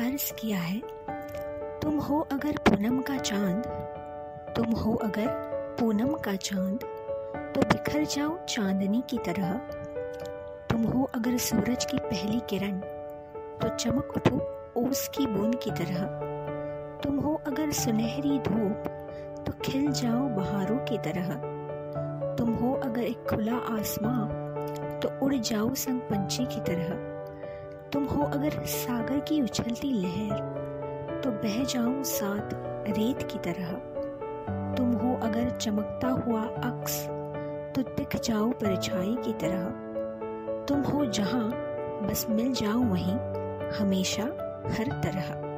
अर्ज़ किया है। तुम हो अगर पूनम का चाँद, तुम हो अगर पूनम का चाँद तो बिखर जाओ चांदनी की तरह। तुम हो अगर सूरज की पहली किरण तो चमक उठो ओस की बूंद की तरह। तुम हो अगर सुनहरी धूप तो खिल जाओ बहारों की तरह। तुम हो अगर एक खुला आसमां तो उड़ जाओ संग पंछी की तरह। हो अगर सागर की उछलती लहर तो बह जाऊँ साथ रेत की तरह। तुम हो अगर चमकता हुआ अक्स तो दिख जाओ परछाई की तरह। तुम हो जहाँ, बस मिल जाओ वहीं, हमेशा हर तरह।